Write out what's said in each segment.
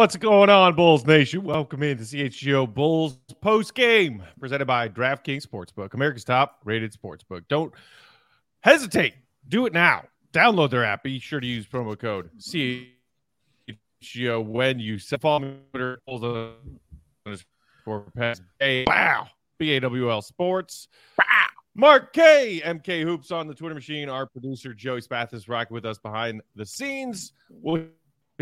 What's going on, Bulls Nation? Welcome in to CHGO Bulls post game presented by DraftKings Sportsbook, America's top rated sportsbook. Don't hesitate. Do it now. Download their app. Be sure to use promo code CHGO when you set follow me Twitter. Hey, wow. BAWL Sports. Wow. Mark K. MK Hoops on the Twitter machine. Our producer, Joey Spath, is rocking with us behind the scenes. We'll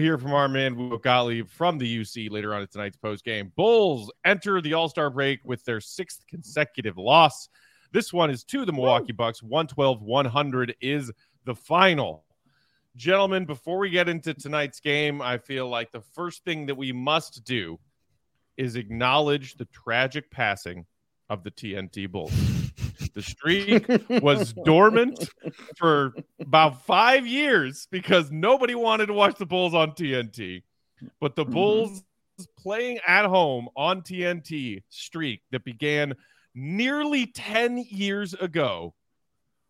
hear from our man Will Gottlieb from the UC later on in tonight's post game. Bulls enter the All Star break with their sixth consecutive loss. This one is to the Milwaukee Bucks. 112 100 is the final. Gentlemen, before we get into tonight's game, I feel like the first thing that we must do is acknowledge the tragic passing of the TNT Bulls. The streak was dormant for about five years because nobody wanted to watch the Bulls on TNT. But the mm-hmm. Bulls playing at home on TNT streak that began nearly 10 years ago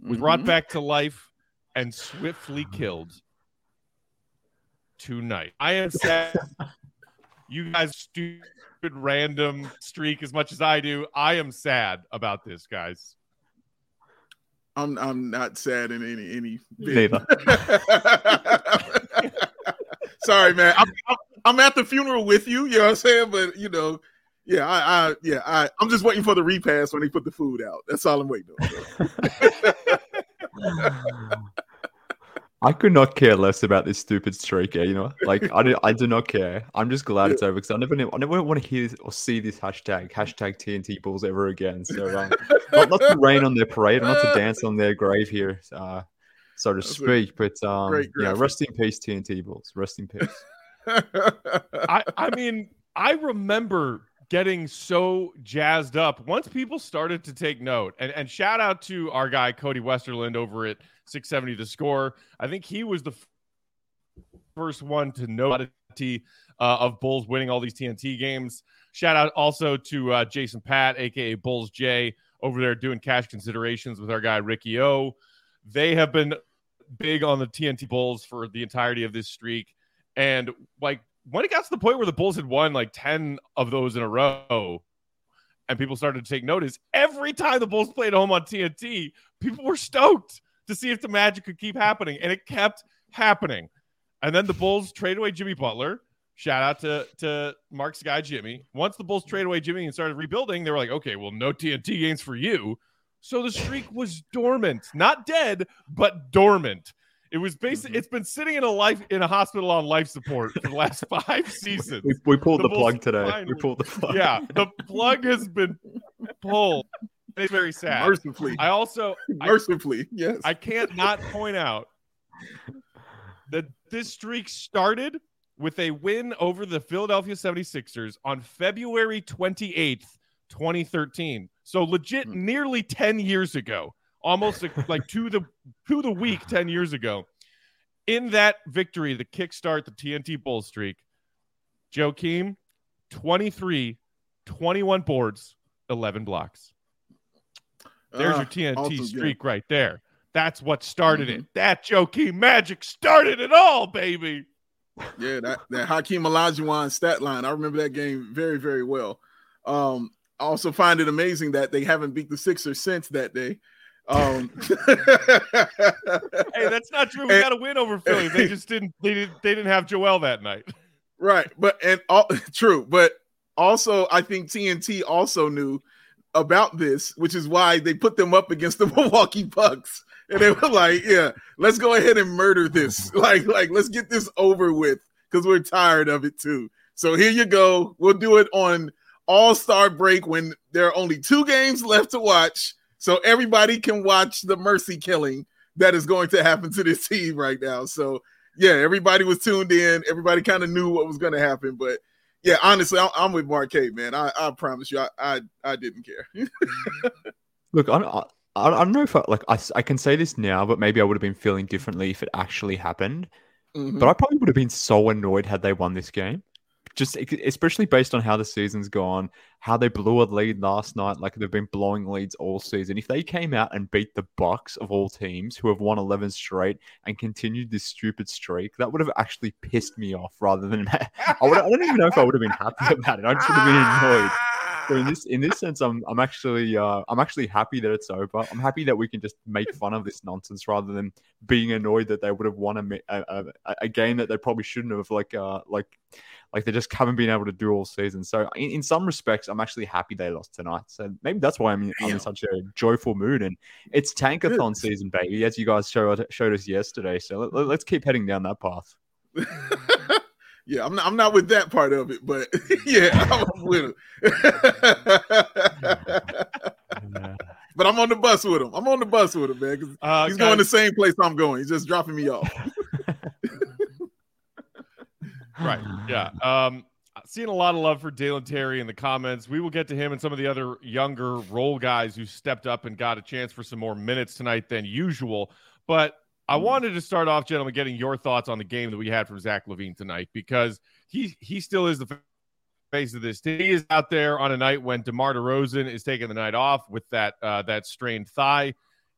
was brought mm-hmm. back to life and swiftly killed tonight. I am sad. you guys stupid random streak as much as I do. I am sad about this, guys. I'm I'm not sad in any any Neither. Sorry, man. I'm, I'm, I'm at the funeral with you. You know what I'm saying? But you know, yeah, I, I yeah, I I'm just waiting for the repass when they put the food out. That's all I'm waiting on. I could not care less about this stupid streak. eh, You know, like I do, I do not care. I'm just glad it's over because I never, I never want to hear or see this hashtag hashtag TNT Bulls ever again. So um, not, not to rain on their parade, not to dance on their grave here, uh, so to That's speak. But um, great yeah, graphic. rest in peace, TNT Bulls. Rest in peace. I, I mean, I remember getting so jazzed up once people started to take note. And, and shout out to our guy, Cody Westerlund, over at 670 The Score. I think he was the first one to know uh, of Bulls winning all these TNT games. Shout out also to uh, Jason Patt, aka Bulls J, over there doing cash considerations with our guy Ricky O. They have been big on the TNT Bulls for the entirety of this streak. And like when it got to the point where the Bulls had won like 10 of those in a row, and people started to take notice, every time the Bulls played home on TNT, people were stoked to see if the magic could keep happening. And it kept happening. And then the Bulls trade away Jimmy Butler. Shout out to, to Mark's guy, Jimmy. Once the Bulls trade away Jimmy and started rebuilding, they were like, okay, well, no TNT games for you. So the streak was dormant, not dead, but dormant. It was basically it's been sitting in a life in a hospital on life support for the last five seasons. We, we pulled The the, plug today. We pulled the plug. Yeah, the plug has been pulled. It's very sad. Mercifully, I also I, mercifully, yes. I can't not point out that this streak started with a win over the Philadelphia 76ers on February 28th, 2013. So legit Hmm. nearly 10 years ago. Almost like, to the to the week 10 years ago. in that victory, the kickstart the TNT Bull streak, Joakim, 23, 21 boards, 11 blocks. There's Uh, your TNT streak right there. That's what started Mhm. it. That Joakim magic started it all, baby. Yeah, that that Hakeem Olajuwon stat line. I remember that game very, very well. Um, I also find it amazing that they haven't beat the Sixers since that day. Um, Hey, that's not true. We And- got to win over Philly. They just didn't. They didn't. They didn't have Joel that night. right, but and all true, but also I think TNT also knew about this, which is why they put them up against the Milwaukee Bucks. And they were like, "Yeah, let's go ahead and murder this. Like, like let's get this over with because we're tired of it too." So here you go. We'll do it on All Star break when there are only two games left to watch, so everybody can watch the mercy killing that is going to happen to this team right now. So yeah, everybody was tuned in. Everybody kind of knew what was going to happen, but yeah, honestly, I'm, I'm with Marquette, man. I, I promise you, I, I, I didn't care. Look, I, I, I don't know if I, like I, I can say this now, but maybe I would have been feeling differently if it actually happened. Mhm. But I probably would have been so annoyed had they won this game. Just especially based on how the season's gone, how they blew a lead last night, like they've been blowing leads all season. If they came out and beat the Bucks of all teams, who have won 11 straight and continued this stupid streak, that would have actually pissed me off. Rather than I, would, I don't even know if I would have been happy about it. I just would have been annoyed. So in this in this sense, I'm I'm actually uh, I'm actually happy that it's over. I'm happy that we can just make fun of this nonsense rather than being annoyed that they would have won a a, a, a game that they probably shouldn't have. Like uh like like they just haven't been able to do all season. So in, in some respects, I'm actually happy they lost tonight. So maybe that's why I'm in, I'm in such a joyful mood. And it's tankathon season, baby, as you guys showed showed us yesterday. So let, let's keep heading down that path. yeah, I'm not, I'm not with that part of it, but yeah, I'm with him. but I'm on the bus with him. I'm on the bus with him, man. 'cause Uh, he's guys, going the same place I'm going. He's just dropping me off. Right. Yeah. Um, seeing a lot of love for Dalen Terry in the comments. We will get to him and some of the other younger role guys who stepped up and got a chance for some more minutes tonight than usual. But I wanted to start off, gentlemen, getting your thoughts on the game that we had from Zach LaVine tonight because he he still is the face of this team. He is out there on a night when DeMar DeRozan is taking the night off with that uh, that strained thigh,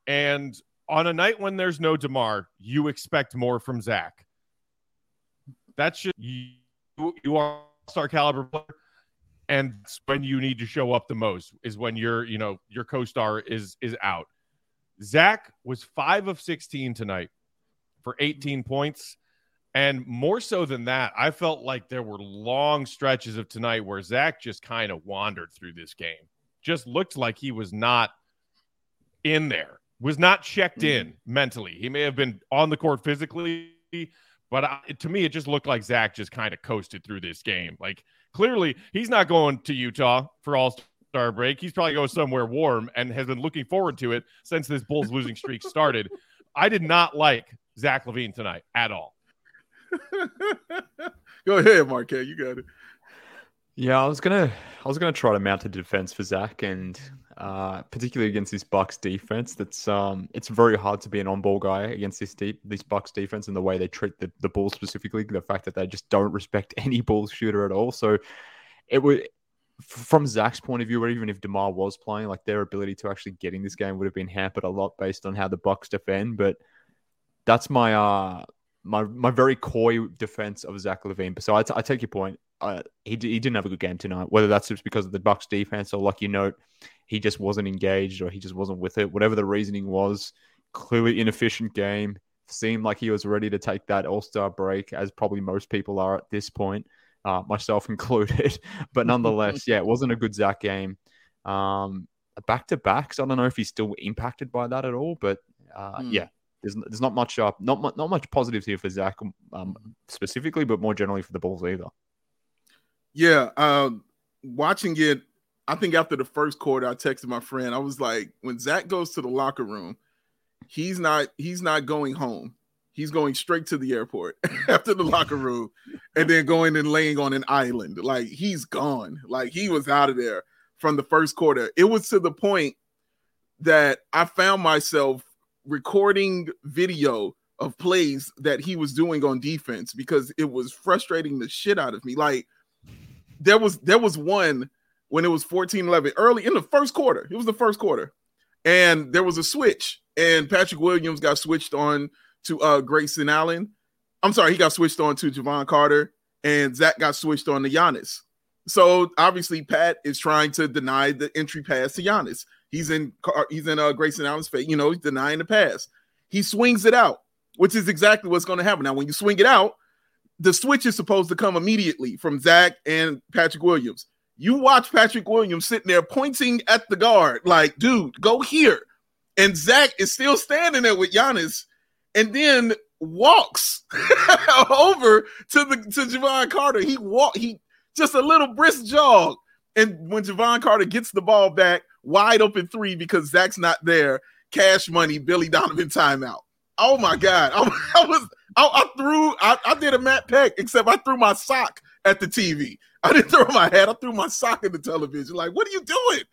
and on a night when there's no DeMar, you expect more from Zach. That's just you. You are star caliber player, and it's when you need to show up the most is when your you know your co-star is is out. Zach was five of sixteen tonight for eighteen points, and more so than that, I felt like there were long stretches of tonight where Zach just kind of wandered through this game. Just looked like he was not in there, was not checked mm-hmm. in mentally. He may have been on the court physically, but I, to me, it just looked like Zach just kind of coasted through this game. Like clearly, he's not going to Utah for All Star break. He's probably going somewhere warm and has been looking forward to it since this Bulls losing streak started. I did not like Zach LaVine tonight at all. Go ahead, Marquette. You got it. Yeah, I was gonna, I was gonna try to mount a defense for Zach, and uh, particularly against this Bucks defense. That's um, it's very hard to be an on-ball guy against this deep, this Bucks defense and the way they treat the the ball specifically. The fact that they just don't respect any ball shooter at all. So it would, from Zach's point of view, or even if DeMar was playing, like their ability to actually get in this game would have been hampered a lot based on how the Bucks defend. But that's my uh my my very coy defense of Zach LaVine. So I, t- I take your point. Uh, he d- he didn't have a good game tonight. Whether that's just because of the Bucks defense or like you note, he just wasn't engaged or he just wasn't with it. Whatever the reasoning was, clearly inefficient game. Seemed like he was ready to take that All Star break, as probably most people are at this point, uh, myself included. but nonetheless, yeah, it wasn't a good Zach game. Um, back to backs. I don't know if he's still impacted by that at all, but uh, Hmm. yeah, there's there's not much up, not not much positives here for Zach um, specifically, but more generally for the Bulls either. Yeah, uh, watching it, I think after the first quarter, I texted my friend. I was like, when Zach goes to the locker room, he's not he's not going home. He's going straight to the airport after the locker room, and then going and laying on an island. Like he's gone. Like he was out of there from the first quarter. It was to the point that I found myself recording video of plays that he was doing on defense because it was frustrating the shit out of me. Like there was there was one when it was 14-11 early in the first quarter. It was the first quarter. And there was a switch and Patrick Williams got switched on to uh Grayson Allen. I'm sorry, he got switched on to Jevon Carter and Zach got switched on to Giannis. So obviously Pat is trying to deny the entry pass to Giannis. He's in he's in uh Grayson Allen's face, you know, he's denying the pass. He swings it out which is exactly what's going to happen. Now, when you swing it out, the switch is supposed to come immediately from Zach and Patrick Williams. You watch Patrick Williams sitting there pointing at the guard, like, dude, go here. And Zach is still standing there with Giannis and then walks over to the to Jevon Carter. He walk he just a little brisk jog. And when Jevon Carter gets the ball back, wide open three because Zach's not there, cash money, Billy Donovan timeout. Oh my god! I, I was I, I threw I, I, did a Matt Peck, except I threw my sock at the TV. I didn't throw my head. I threw my sock at the television. Like, what are you doing?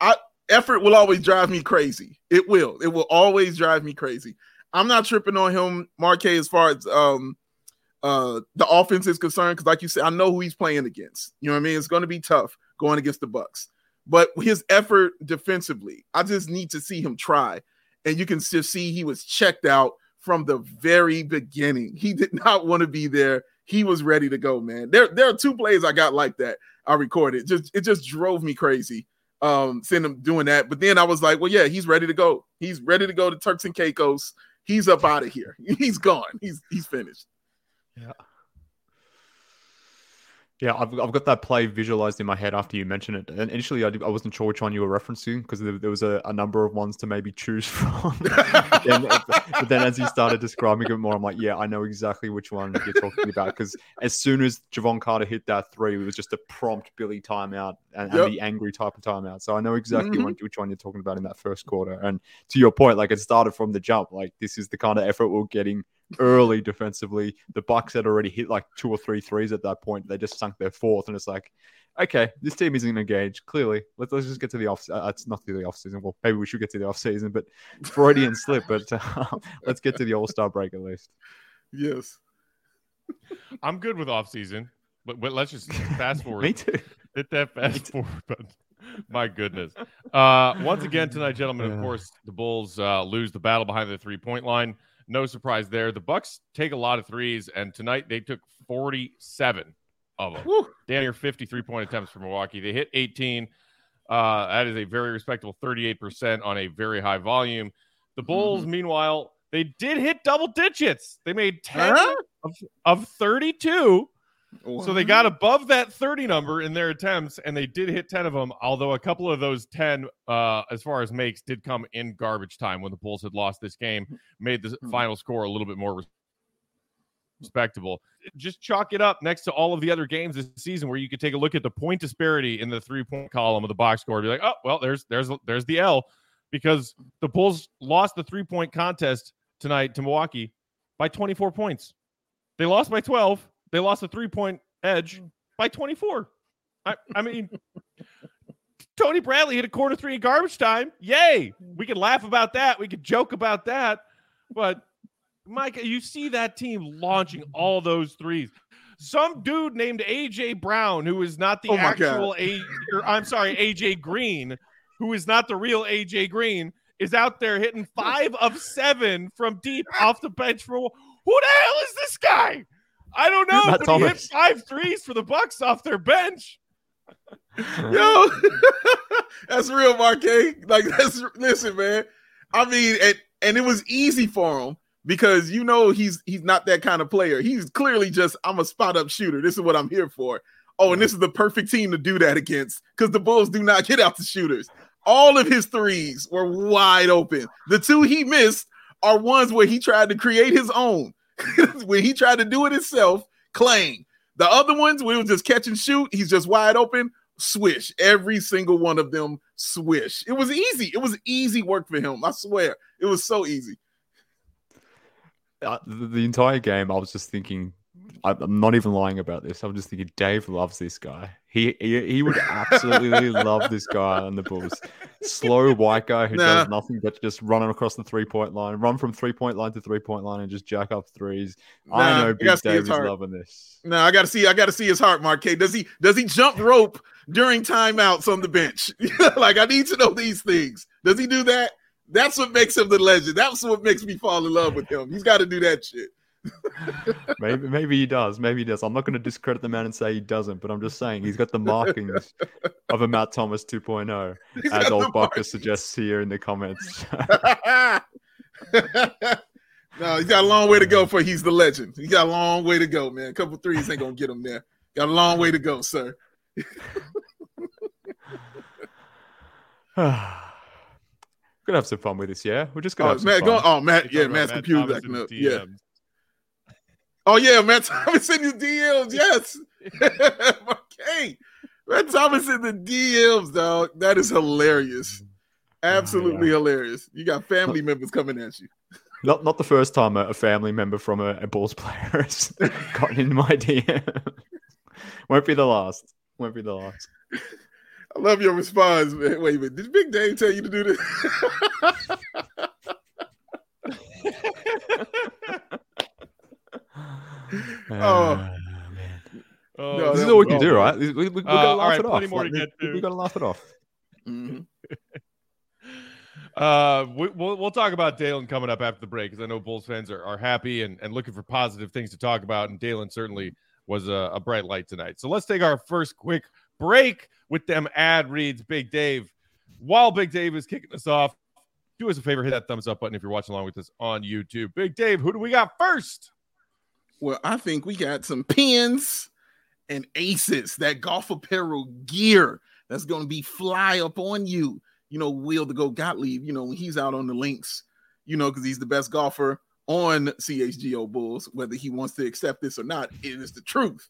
I effort will always drive me crazy. It will. It will always drive me crazy. I'm not tripping on him, Marquez, as far as um uh the offense is concerned, because like you said, I know who he's playing against. You know what I mean? It's going to be tough going against the Bucks. But his effort defensively, I just need to see him try and you can just see he was checked out from the very beginning. He did not want to be there. He was ready to go, man. There, there are two plays I got like that. I recorded. Just it just drove me crazy. Um, seeing him doing that. But then I was like, well, yeah, he's ready to go. He's ready to go to Turks and Caicos. He's up out of here. He's gone. He's he's finished. Yeah. Yeah, I've, I've got that play visualized in my head after you mentioned it. And initially, I, I wasn't sure which one you were referencing because there, there, was a, a, number of ones to maybe choose from. but, then, but, then, as you started describing it more, I'm like, yeah, I know exactly which one you're talking about. Because as soon as Jevon Carter hit that three, it was just a prompt Billy timeout and, yep. and the angry type of timeout. So I know exactly mm-hmm. which one you're talking about in that first quarter. And to your point, like it started from the jump. Like this is the kind of effort we're getting early defensively. The Bucks had already hit like two or three threes at that point. They just sunk their fourth, and it's like, okay, this team isn't engaged. Clearly, let's, let's just get to the off. Uh, it's not to the off season. Well, maybe we should get to the off season, but Freudian slip. But uh, let's get to the All Star break at least. Yes, I'm good with off season, but, but let's just fast forward. Me too. Hit that fast forward button. My goodness. Uh, once again tonight, gentlemen, of course, the Bulls uh, lose the battle behind the three point line no surprise there. The Bucks take a lot of threes, and tonight they took 47 of them. Whew. Down here, 53 point attempts for Milwaukee. They hit 18. Uh, that is a very respectable 38% on a very high volume. The Bulls, mm-hmm. meanwhile, they did hit double digits. They made 10 huh? of, of 32 so they got above that 30 number in their attempts, and they did hit 10 of them. Although a couple of those 10, uh, as far as makes, did come in garbage time when the Bulls had lost this game, made the hmm. final score a little bit more respectable. Just chalk it up next to all of the other games this season, where you could take a look at the point disparity in the three point column of the box score. And be like, oh well, there's there's there's the L, because the Bulls lost the three point contest tonight to Milwaukee by 24 points. They lost by 12 they lost a three point edge mm. by 24. I, I mean, Tony Bradley hit a quarter three in garbage time. Yay. We could laugh about that. We could joke about that. But, Mike, you see that team launching all those threes. Some dude named AJ Brown, who is not the oh actual A, or, I'm sorry, AJ Green, who is not the real AJ Green, is out there hitting five of seven from deep off the bench for who the hell is this guy? I don't know, but he hit five threes for the Bucks off their bench. Yo, that's real, Marquez. Like that's listen, man. I mean, and and it was easy for him because you know he's he's not that kind of player. He's clearly just I'm a spot up shooter. This is what I'm here for. Oh, and this is the perfect team to do that against because the Bulls do not get out the shooters. All of his threes were wide open. The two he missed are ones where he tried to create his own. when he tried to do it himself, claim. The other ones, we was just catch and shoot, he's just wide open, swish. Every single one of them swish. It was easy. It was easy work for him. I swear. It was so easy. Uh, the entire game, I was just thinking I'm not even lying about this. I'm just thinking Dave loves this guy. He he, he would absolutely love this guy on the Bulls. Slow white guy who Nah. does nothing but just running across the three point line, run from three point line to three point line, and just jack up threes. I know Big Dave is loving this. No, I gotta see. I gotta see his heart, Marquet. Does he? Does he jump rope during timeouts on the bench? like I need to know these things. Does he do that? That's what makes him the legend. That's what makes me fall in love with him. He's got to do that shit. Maybe maybe he does. Maybe he does. I'm not going to discredit the man and say he doesn't, but I'm just saying he's got the markings of a Matt Thomas 2.0, He's as old Bucker suggests here in the comments. no, he's got a long way to go for he's the legend. He got a long way to go, man. A couple threes ain't gonna get him there. Got a long way to go, sir. We're Gonna have some fun with this, yeah. We're just gonna Oh, have Matt, fun. go, oh, Matt, yeah, Matt's Matt computer Thomas backing and up. his Yeah. Oh yeah, Matt Thomas in his DMs. Yes. okay. Matt Thomas in the DMs, dog. That is hilarious. Absolutely hilarious. You got family members coming at you. Not not the first time a, family member from a, a Bulls player has gotten into my DM. Won't be the last. Won't be the last. I love your response, man. Wait a minute. Did Big Dave tell you to do this? Oh. Man. Oh, No, This is all we can do, right? We, we, we Uh, gotta all laugh right, it off. plenty more Like, to get we, to. we gotta laugh it off. Mhm. Uh, we, we'll we'll talk about Dalen coming up after the break because I know Bulls fans are, are happy and, and looking for positive things to talk about, and Dalen certainly was a, a bright light tonight. So let's take our first quick break with them ad reads. Big Dave, while Big Dave is kicking us off, do us a favor, hit that thumbs up button if you're watching along with us on YouTube. Big Dave, who do we got first? Well, I think we got some pins and aces, that golf apparel gear that's going to be fly up on you. You know, Will to go Gottlieb, you know, when he's out on the links, you know, because he's the best golfer on CHGO Bulls, whether he wants to accept this or not, it is the truth.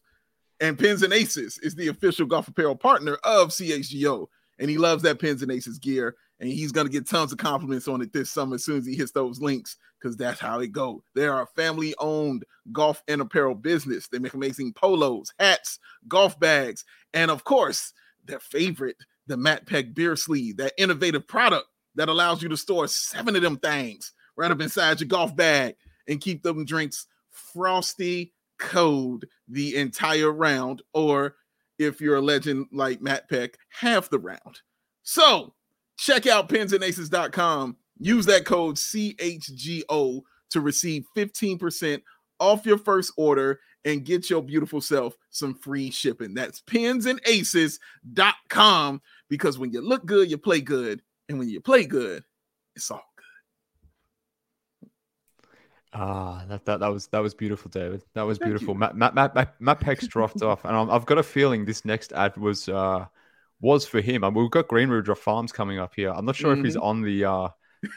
And Pins and Aces is the official golf apparel partner of CHGO. And he loves that Pins and Aces gear. And he's going to get tons of compliments on it this summer as soon as he hits those links, because that's how it go. They are a family owned golf and apparel business. They make amazing polos, hats, golf bags, and of course, their favorite, the Matt Peck beer sleeve, that innovative product that allows you to store seven of them things right up inside your golf bag and keep them drinks frosty cold the entire round. Or if you're a legend like Matt Peck, half the round. So check out pinsandaces.com. Use that code CHGO to receive 15% off your first order and get your beautiful self some free shipping. That's pinsandaces.com because when you look good, you play good. And when you play good, it's all good. Ah, that, that that was that was beautiful, David. That was Thank beautiful. Matt, Matt Matt Matt Matt dropped off, and I'm, I've got a feeling this next ad was uh was for him. I mean, we've got Greenridge Farms coming up here. I'm not sure if he's Mm-hmm. on the uh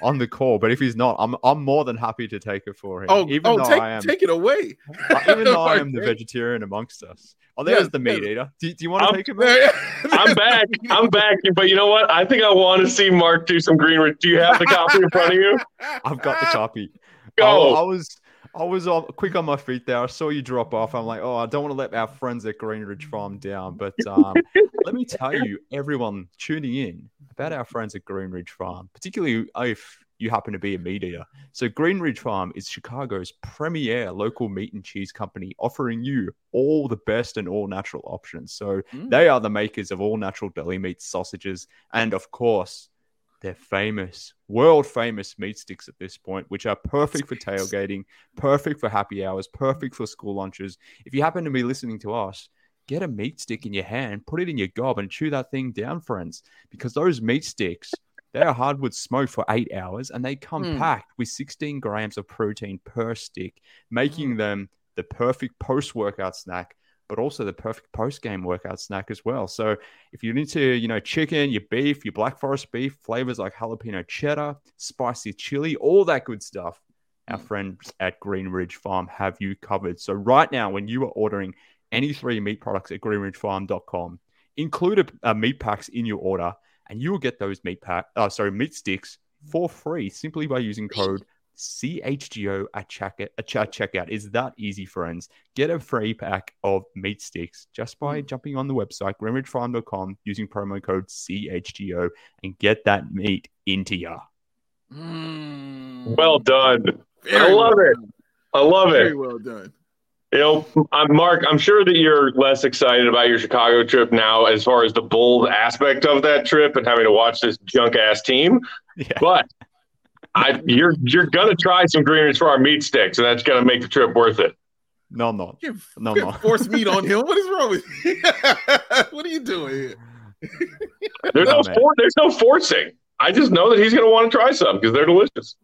on the call, but if he's not, I'm I'm more than happy to take it for him. Oh, even oh though take, I am take it away. uh, even though I am the vegetarian amongst us. Oh, there's Yes, the meat yes. eater. Do, do you want to I'm- take it? Matt? I'm back. I'm back. But you know what? I think I want to see Mark do some green. Ridge. Do you have the copy in front of you? I've got the copy. I, I was I was quick on my feet there. I saw you drop off. I'm like, oh, I don't want to let our friends at Greenridge Farm down. But um, let me tell you, everyone tuning in about our friends at Greenridge Farm, particularly if you happen to be a meat eater. So Greenridge Farm is Chicago's premier local meat and cheese company, offering you all the best and all natural options. So Mm. they are the makers of all natural deli meat sausages, and of course they're famous, world famous meat sticks at this point, which are perfect for tailgating, perfect for happy hours, perfect for school lunches. If you happen to be listening to us, get a meat stick in your hand, put it in your gob, and chew that thing down, friends, because those meat sticks. They are hardwood smoked for eight hours and they come Mm. packed with 16 grams of protein per stick, making them the perfect post workout snack, but also the perfect post game workout snack as well. So if you're into, you know, chicken, your beef, your black forest beef, flavors like jalapeno cheddar, spicy chili, all that good stuff, our friends at Greenridge Farm have you covered. So right now, when you are ordering any three meat products at greenridgefarm.com, include a, a meat packs in your order, and you will get those meat pack, uh, sorry, meat sticks for free simply by using code CHGO at checkout. At checkout. It's that easy, friends. Get a free pack of meat sticks just by jumping on the website, greenridgefarm.com, using promo code CHGO and get that meat into ya. Mm, Well done. very I love well it. done. I love Very it. well done. You know, I'm Mark. I'm sure that you're less excited about your Chicago trip now, as far as the bold aspect of that trip and having to watch this junk ass team. Yeah. But I, you're you're gonna try some greeners for our meat sticks, and that's gonna make the trip worth it. No, I'm No, no. force meat on him. What is wrong with you? what are you doing here? There's No, no for, there's no forcing. I just know that he's gonna want to try some because they're delicious.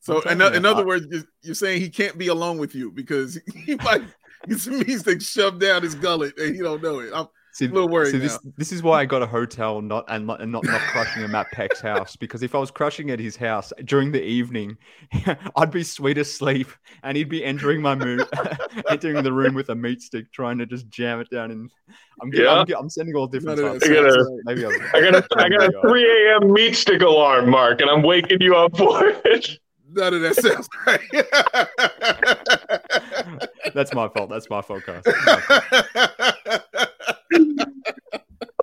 So, in, in other words, you're, you're saying he can't be alone with you because he might get some meat sticks shoved down his gullet and he don't know it. I'm See, a little worried see, this this is why I got a hotel, not and not and not, not crushing him at Peck's house. Because if I was crushing at his house during the evening, I'd be sweet asleep, and he'd be entering my mood, entering the room with a meat stick, trying to just jam it down. And I'm get- Yeah. I'm, I'm sending all different None of types. I gotta- of- Maybe I'll, I got a I got a 3 a.m. meat stick alarm, Mark, and I'm waking you up for it. none of that sounds right. That's my fault. That's my fault, guys.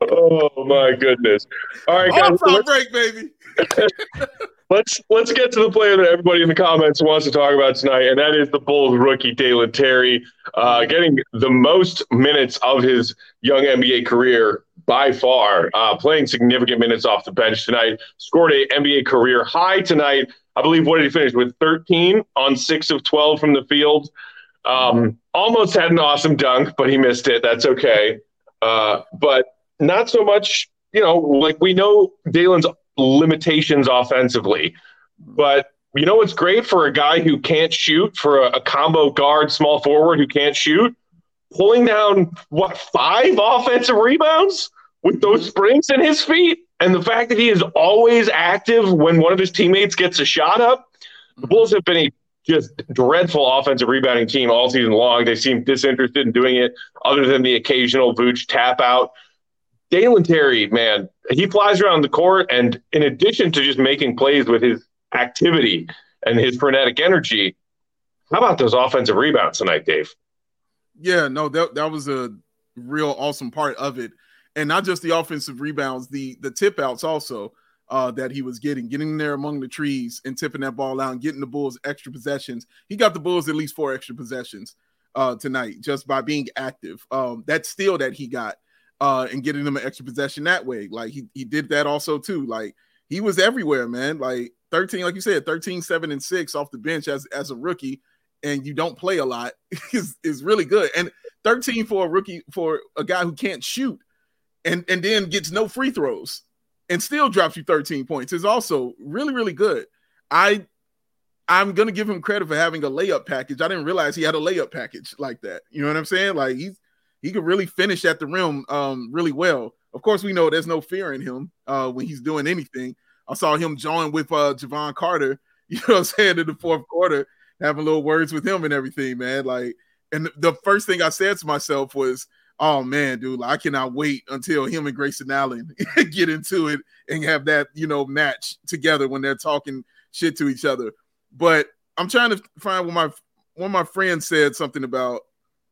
Oh my goodness! All right, guys, so let's, break, baby. let's let's get to the player that everybody in the comments wants to talk about tonight, and that is the Bulls rookie Dalen Terry, uh, getting the most minutes of his young NBA career by far, uh, playing significant minutes off the bench tonight. Scored a NBA career high tonight. I believe. What did he finish with? 13 on six of 12 from the field. Um, almost had an awesome dunk, but he missed it. That's okay. Uh, but not so much, you know, like we know Dalen's limitations offensively, but you know what's great for a guy who can't shoot, for a, a combo guard, small forward who can't shoot, pulling down what five offensive rebounds with those springs in his feet, and the fact that he is always active when one of his teammates gets a shot up. The Bulls have been a just dreadful offensive rebounding team all season long. They seem disinterested in doing it, other than the occasional Vooch tap out. Dalen Terry, man, he flies around the court, and in addition to just making plays with his activity and his frenetic energy, how about those offensive rebounds tonight, Dave? Yeah, no, that that was a real awesome part of it, and not just the offensive rebounds, the the tip outs also uh, that he was getting, getting there among the trees and tipping that ball out and getting the Bulls extra possessions. He got the Bulls at least four extra possessions uh, tonight just by being active. Um, that steal that he got uh, and getting them an extra possession that way, like he he did that also too. Like he was everywhere, man. Like 13, like you said, 13, 7, and 6 off the bench as as a rookie and you don't play a lot is is really good. And 13 for a rookie for a guy who can't shoot and and then gets no free throws and still drops you 13 points is also really really good. I I'm gonna give him credit for having a layup package. I didn't realize he had a layup package like that. You know what I'm saying? Like he's he could really finish at the rim um really well. Of course, we know there's no fear in him uh when he's doing anything. I saw him join with uh Jevon Carter, you know what I'm saying, in the fourth quarter having little words with him and everything, man. Like, and the first thing I said to myself was, "Oh man, dude, I cannot wait until him and Grayson Allen get into it and have that, you know, match together when they're talking shit to each other." But I'm trying to find what my one of my friends said something about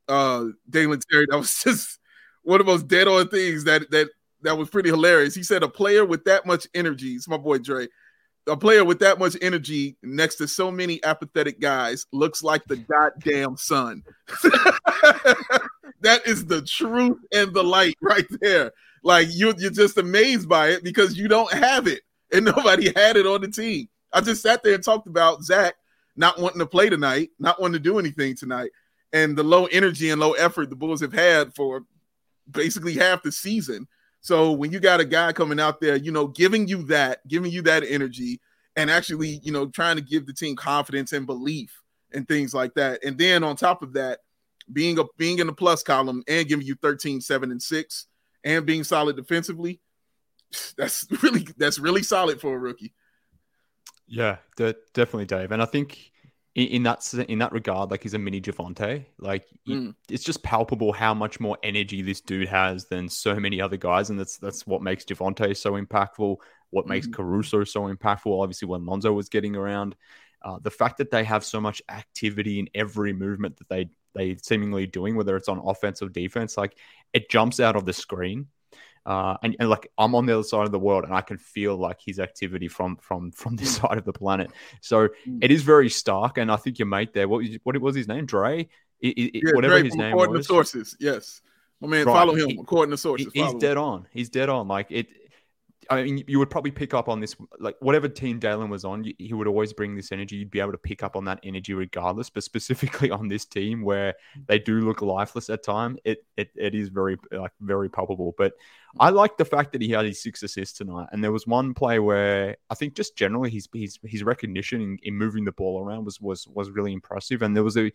uh Dalen Terry that was just one of those dead on things that that that was pretty hilarious. He said a player with that much energy, it's my boy Dre, a player with that much energy next to so many apathetic guys looks like the goddamn sun. that is the truth and the light right there. Like you, you're just amazed by it because you don't have it, and nobody had it on the team. I just sat there and talked about Zach not wanting to play tonight, not wanting to do anything tonight, and the low energy and low effort the Bulls have had for basically half the season. So when you got a guy coming out there, you know, giving you that, giving you that energy, and actually, you know, trying to give the team confidence and belief and things like that. And then on top of that, being a being in the plus column and giving you 13, 7, and 6 and being solid defensively, that's really that's really solid for a rookie. Yeah, de- definitely, Dave. And I think in, in that in that regard, like he's a mini Javonte. Like it- Mm. it's just palpable how much more energy this dude has than so many other guys, and that's that's what makes Javonte so impactful. What makes Mhm. Caruso so impactful? Obviously, when Lonzo was getting around. Uh, the fact that they have so much activity in every movement that they they seemingly doing, whether it's on offense or defense, like it jumps out of the screen. Uh, and, and, like I'm on the other side of the world, and I can feel like his activity from from from this side of the planet. So mm. it is very stark. And I think your mate there, what what was his name, Dre? It, it, yeah, whatever Dre his name according was. to sources, yes. My man, right. follow him he, according to sources. He's follow dead on. He's dead on. Like it. I mean, you would probably pick up on this, like whatever team Dalen was on, he would always bring this energy. You'd be able to pick up on that energy regardless. But specifically on this team, where they do look lifeless at time, it it, it is very like very palpable. But I like the fact that he had his six assists tonight, and there was one play where I think just generally his his, his recognition in, in moving the ball around was was was really impressive. And there was a there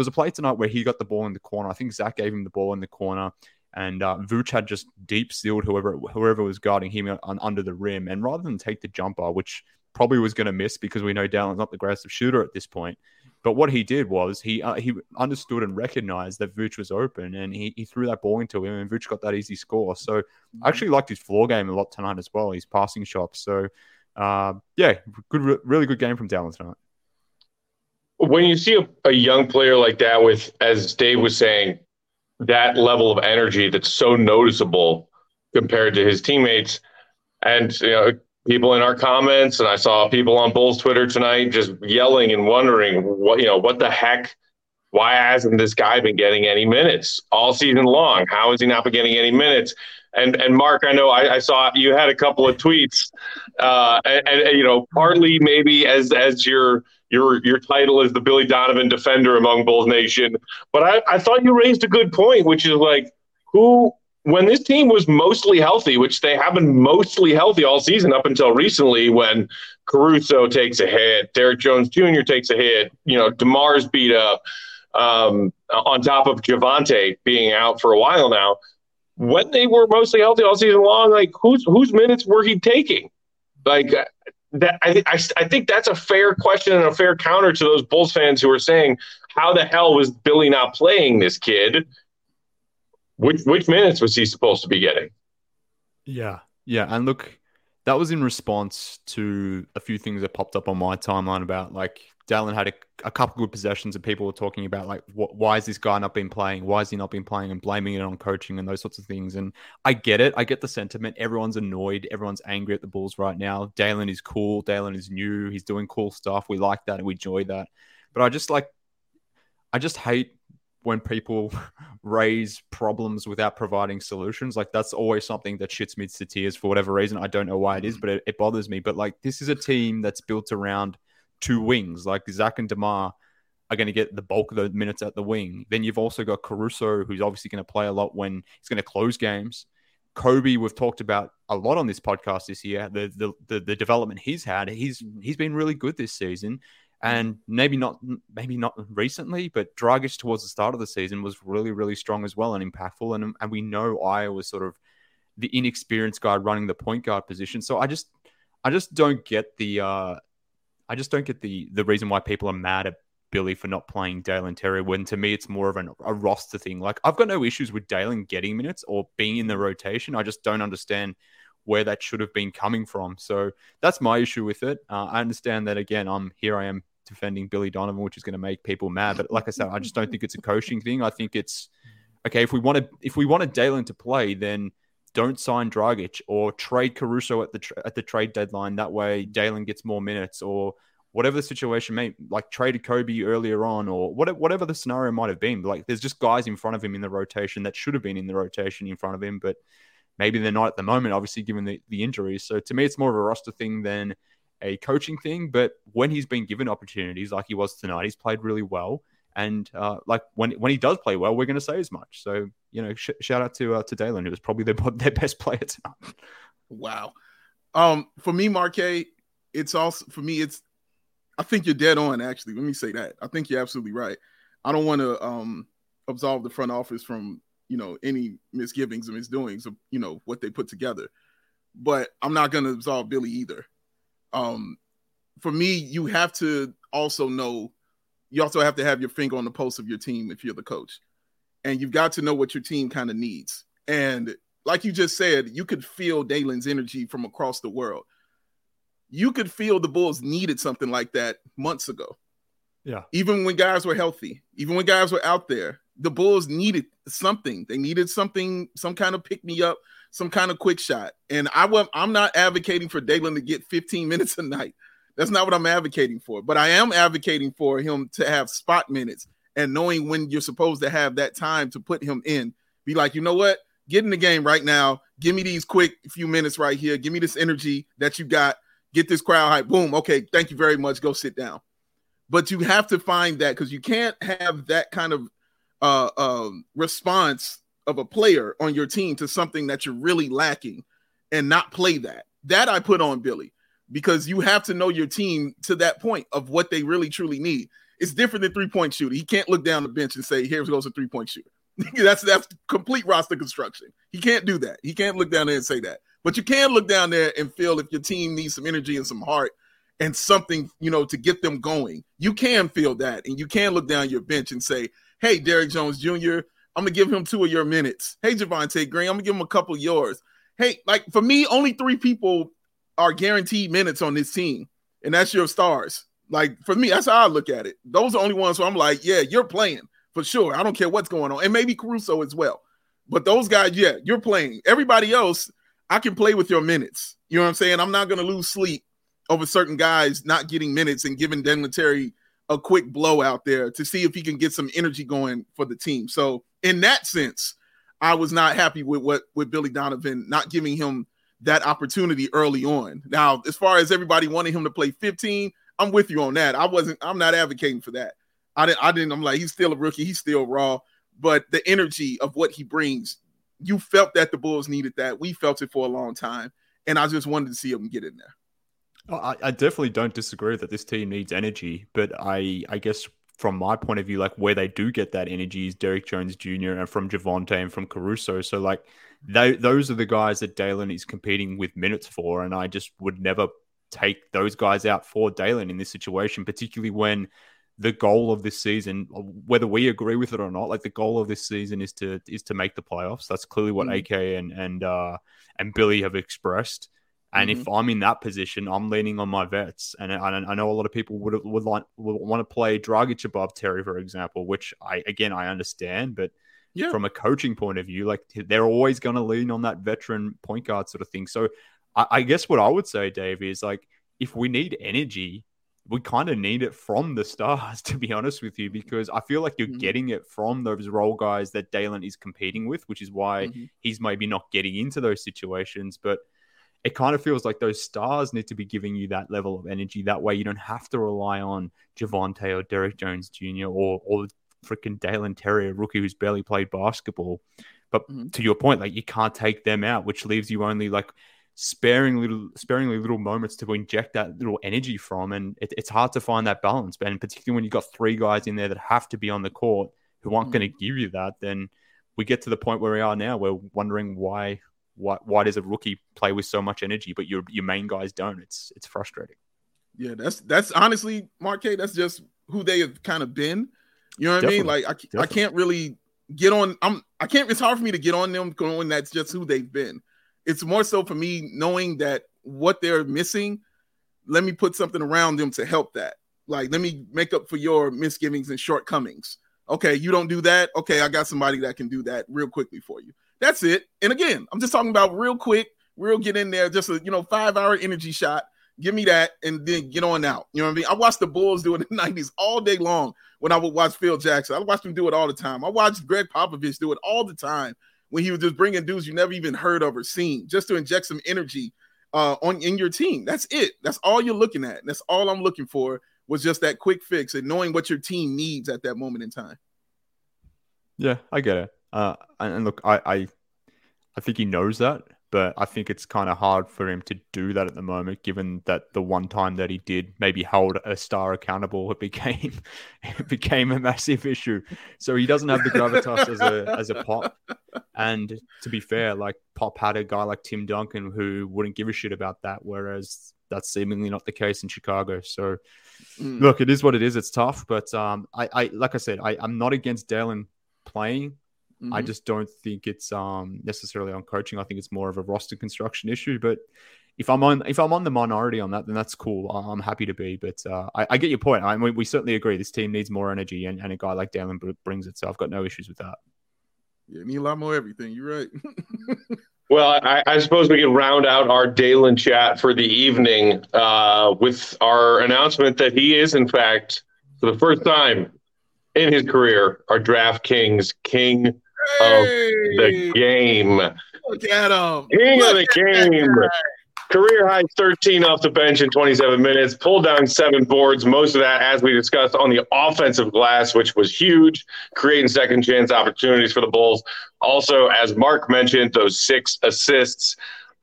was a play tonight where he got the ball in the corner. I think Zach gave him the ball in the corner and uh, Vooch had just deep sealed whoever whoever was guarding him on, under the rim. And rather than take the jumper, which probably was going to miss because we know Dalen's not the greatest shooter at this point, but what he did was he uh, he understood and recognized that Vooch was open, and he, he threw that ball into him, and Vooch got that easy score. So I actually liked his floor game a lot tonight as well. His passing shots. So uh, yeah, good, really good game from Dalen tonight. When you see a, a young player like that with, as Dave was saying, that level of energy that's so noticeable compared to his teammates. And you know, people in our comments, and I saw people on Bulls Twitter tonight just yelling and wondering what you know, what the heck? Why hasn't this guy been getting any minutes all season long? How is he not been getting any minutes? And and Mark, I know I, I saw you had a couple of tweets, uh, and, and you know, partly maybe as as your your your title is the Billy Donovan defender among Bulls Nation. But I, I thought you raised a good point, which is like who when this team was mostly healthy, which they have been mostly healthy all season up until recently, when Caruso takes a hit, Derrick Jones Jr. takes a hit, you know, DeMar's beat up, um, on top of Javonte being out for a while now. When they were mostly healthy all season long, like whose whose minutes were he taking? Like that I, I, I think that's a fair question and a fair counter to those Bulls fans who are saying, how the hell was Billy not playing this kid? Which which minutes was he supposed to be getting? Yeah, yeah, and look, that was in response to a few things that popped up on my timeline about like Dalen had a, a couple good possessions and people were talking about like what, why is this guy not been playing? Why has he not been playing and blaming it on coaching and those sorts of things. And I get it. I get the sentiment. Everyone's annoyed. Everyone's angry at the Bulls right now. Dalen is cool. Dalen is new. He's doing cool stuff. We like that and we enjoy that. But I just like, I just hate when people raise problems without providing solutions. Like that's always something that shits me to tears for whatever reason. I don't know why it is, mm. but it, it bothers me. But like this is a team that's built around – two wings. Like Zach and DeMar are going to get the bulk of the minutes at the wing. Then you've also got Caruso, who's obviously going to play a lot when he's going to close games. Coby, we've talked about a lot on this podcast this year. The the the, the development he's had, he's he's been really good this season, and maybe not maybe not recently, but Dragic towards the start of the season was really really strong as well and impactful. And and we know Ayo was sort of the inexperienced guy running the point guard position. So I just I just don't get the uh, I just don't get the the reason why people are mad at Billy for not playing Dalen Terry when to me it's more of an, a roster thing. Like I've got no issues with Dalen getting minutes or being in the rotation. I just don't understand where that should have been coming from. So that's my issue with it. Uh, I understand that again. I'm here. I am defending Billy Donovan, which is going to make people mad. But like I said, I just don't think it's a coaching thing. I think it's okay if we wanted if we wanted Dalen to play, then don't sign Dragic or trade Caruso at the tra- at the trade deadline. That way, Dalen gets more minutes or whatever the situation may like traded Coby earlier on or whatever, whatever the scenario might have been. Like, there's just guys in front of him in the rotation that should have been in the rotation in front of him, but maybe they're not at the moment. Obviously, given the the injuries. So to me, it's more of a roster thing than a coaching thing. But when he's been given opportunities, like he was tonight, he's played really well. And uh, like when when he does play well, we're going to say as much. So you know, sh- shout out to uh, to Dalen, who was probably their their best player tonight. Wow. Um, for me, Marquet, it's also for me. It's I think you're dead on. Actually, let me say that. I think you're absolutely right. I don't want to um absolve the front office from you know any misgivings and misdoings of you know what they put together, but I'm not going to absolve Billy either. Um, for me, you have to also know you also have to have your finger on the pulse of your team if you're the coach. And you've got to know what your team kind of needs. And like you just said, you could feel Dalen's energy from across the world. you could feel the Bulls needed something like that months ago. Yeah. Even when guys were healthy, even when guys were out there, the Bulls needed something. They needed something, some kind of pick me up, some kind of quick shot. And I was I'm not advocating for Dalen to get 15 minutes a night. That's not what I'm advocating for. But I am advocating for him to have spot minutes and knowing when you're supposed to have that time to put him in. Be like, you know what? Get in the game right now. Give me these quick few minutes right here. Give me this energy that you got. Get this crowd hype. Boom. Okay. Thank you very much. Go sit down. But you have to find that because you can't have that kind of uh, um, response of a player on your team to something that you're really lacking and not play that. That I put on Billy because you have to know your team to that point of what they really truly need. It's different than three point shooter. He can't look down the bench and say, "Here goes a three point shooter." that's that's complete roster construction. He can't do that. He can't look down there and say that. But you can look down there and feel if your team needs some energy and some heart and something, you know, to get them going. You can feel that, and you can look down your bench and say, "Hey, Derrick Jones Jr., I'm gonna give him two of your minutes. Hey, Javonte Green, I'm gonna give him a couple yours. Hey, like for me, only three people are guaranteed minutes on this team, and that's your stars. Like for me, that's how I look at it. Those are the only ones where I'm like, yeah, you're playing for sure. I don't care what's going on, and maybe Caruso as well. But those guys, yeah, you're playing. Everybody else, I can play with your minutes. You know what I'm saying? I'm not gonna lose sleep over certain guys not getting minutes and giving Dalen Terry a quick blow out there to see if he can get some energy going for the team. So in that sense, I was not happy with what with Billy Donovan not giving him that opportunity early on. Now, as far as everybody wanting him to play 15, I'm with you on that. I wasn't. I'm not advocating for that. I didn't. I didn't. I'm like he's still a rookie. He's still raw. But the energy of what he brings, you felt that the Bulls needed that. We felt it for a long time, and I just wanted to see him get in there. Oh, I, I definitely don't disagree that this team needs energy, but I I guess from my point of view, like where they do get that energy is Derrick Jones Jr. and from Javonte and from Caruso. So like they, those are the guys that Dalen is competing with minutes for, and I just would never take those guys out for Dalen in this situation, particularly when the goal of this season, whether we agree with it or not, like the goal of this season is to is to make the playoffs. That's clearly what mm-hmm. AK and and uh, and Billy have expressed. And mm-hmm. if I'm in that position, I'm leaning on my vets. And I, I know a lot of people would would like would want to play Dragic above Terry, for example, which I again I understand, but yeah. from a coaching point of view, like they're always going to lean on that veteran point guard sort of thing. So I, I guess what I would say, Dave, is like if we need energy, we kind of need it from the stars, to be honest with you, because I feel like you're mm-hmm. getting it from those role guys that Dalen is competing with, which is why mm-hmm. he's maybe not getting into those situations. But it kind of feels like those stars need to be giving you that level of energy. That way, you don't have to rely on Javonte or Derrick Jones Jr. or or freaking Dalen Terry, a rookie who's barely played basketball. But mm-hmm. to your point, like you can't take them out, which leaves you only like sparing little, sparingly little moments to inject that little energy from, and it, it's hard to find that balance. And particularly when you've got three guys in there that have to be on the court who aren't mm-hmm. going to give you that, then we get to the point where we are now. We're wondering why why why does a rookie play with so much energy, but your your main guys don't? It's it's frustrating. Yeah, that's that's honestly, Mark, that's just who they have kind of been. You know what Definitely. I mean? Like I, Definitely. I can't really get on. I'm I can't. It's hard for me to get on them going. That's just who they've been. It's more so for me knowing that what they're missing. Let me put something around them to help that. Like let me make up for your misgivings and shortcomings. Okay, you don't do that. Okay, I got somebody that can do that real quickly for you. That's it. And again, I'm just talking about real quick, real get in there, just a you know five hour energy shot. Give me that, and then get on out. You know what I mean? I watched the Bulls do it in the '90s all day long when I would watch Phil Jackson. I watched him do it all the time. I watched Gregg Popovich do it all the time when he was just bringing dudes you never even heard of or seen, just to inject some energy uh, on in your team. That's it. That's all you're looking at. That's all I'm looking for was just that quick fix and knowing what your team needs at that moment in time. Yeah, I get it. Uh, and look, I, I, I think he knows that, but I think it's kind of hard for him to do that at the moment, given that the one time that he did maybe hold a star accountable, it became it became a massive issue. So he doesn't have the gravitas as a as a pop. And to be fair, like Pop had a guy like Tim Duncan who wouldn't give a shit about that, whereas that's seemingly not the case in Chicago. So mm. look, it is what it is. It's tough, but um, I, I like I said, I, I'm not against Dalen playing. Mm-hmm. I just don't think it's um, necessarily on coaching. I think it's more of a roster construction issue. But if I'm on if I'm on the minority on that, then that's cool. I'm happy to be. But uh, I, I, get your point. I mean, we certainly agree. This team needs more energy, and, and a guy like Dalen brings it. So I've got no issues with that. Yeah, need a lot more everything. You're right. well, I, I, suppose we can round out our Dalen chat for the evening uh, with our announcement that he is, in fact, for the first time in his career, our DraftKings king hey! of the game. Look at him. King Look of the game. Career high 13 off the bench in 27 minutes, pulled down seven boards. Most of that, as we discussed, on the offensive glass, which was huge, creating second chance opportunities for the Bulls. Also, as Mark mentioned, those six assists,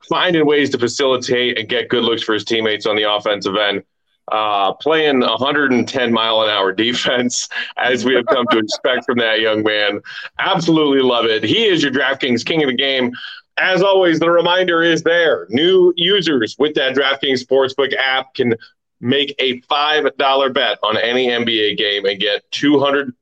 finding ways to facilitate and get good looks for his teammates on the offensive end. Uh, playing 110 mile an hour defense, as we have come to expect from that young man. Absolutely love it. He is your DraftKings king of the game. As always, the reminder is there. New users with that DraftKings Sportsbook app can make a $5 bet on any NBA game and get $200